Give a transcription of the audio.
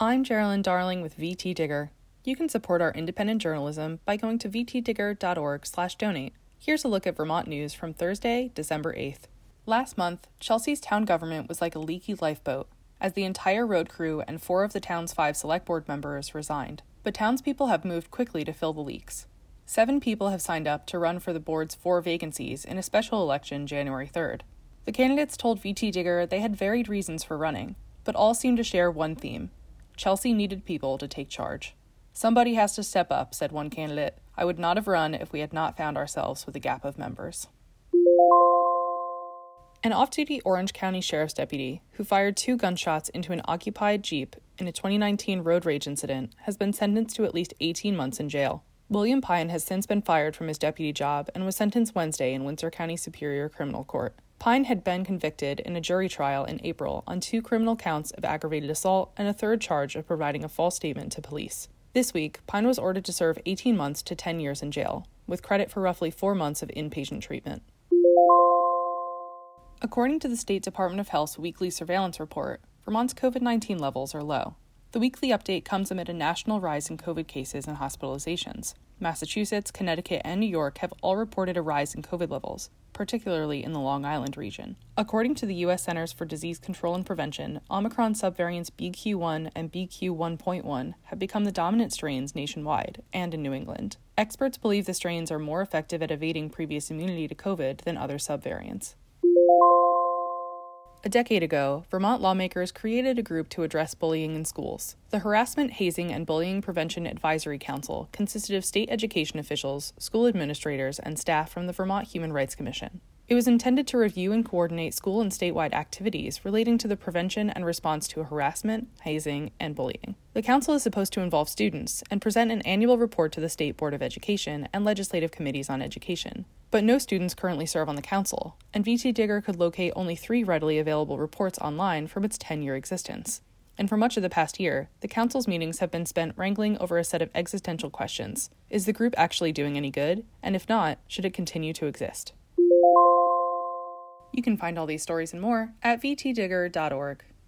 I'm Geraldine Darling with VT Digger. You can support our independent journalism by going to vtdigger.org/donate. Here's a look at Vermont news from Thursday, December 8th. Last month, Chelsea's town government was like a leaky lifeboat, as the entire road crew and four of the town's five select board members resigned. But townspeople have moved quickly to fill the leaks. Seven people have signed up to run for the board's four vacancies in a special election January 3rd. The candidates told VT Digger they had varied reasons for running, but all seemed to share one theme Chelsea needed people to take charge. Somebody has to step up, said one candidate. I would not have run if we had not found ourselves with a gap of members. An off duty Orange County Sheriff's deputy who fired two gunshots into an occupied Jeep in a 2019 road rage incident has been sentenced to at least 18 months in jail. William Pine has since been fired from his deputy job and was sentenced Wednesday in Windsor County Superior Criminal Court. Pine had been convicted in a jury trial in April on two criminal counts of aggravated assault and a third charge of providing a false statement to police. This week, Pine was ordered to serve 18 months to 10 years in jail, with credit for roughly four months of inpatient treatment. According to the State Department of Health's weekly surveillance report, Vermont's COVID 19 levels are low. The weekly update comes amid a national rise in COVID cases and hospitalizations. Massachusetts, Connecticut, and New York have all reported a rise in COVID levels, particularly in the Long Island region. According to the U.S. Centers for Disease Control and Prevention, Omicron subvariants BQ1 and BQ1.1 have become the dominant strains nationwide and in New England. Experts believe the strains are more effective at evading previous immunity to COVID than other subvariants. A decade ago, Vermont lawmakers created a group to address bullying in schools. The Harassment, Hazing, and Bullying Prevention Advisory Council consisted of state education officials, school administrators, and staff from the Vermont Human Rights Commission. It was intended to review and coordinate school and statewide activities relating to the prevention and response to harassment, hazing, and bullying. The council is supposed to involve students and present an annual report to the State Board of Education and legislative committees on education. But no students currently serve on the council, and VT Digger could locate only three readily available reports online from its 10 year existence. And for much of the past year, the council's meetings have been spent wrangling over a set of existential questions. Is the group actually doing any good? And if not, should it continue to exist? You can find all these stories and more at vtdigger.org.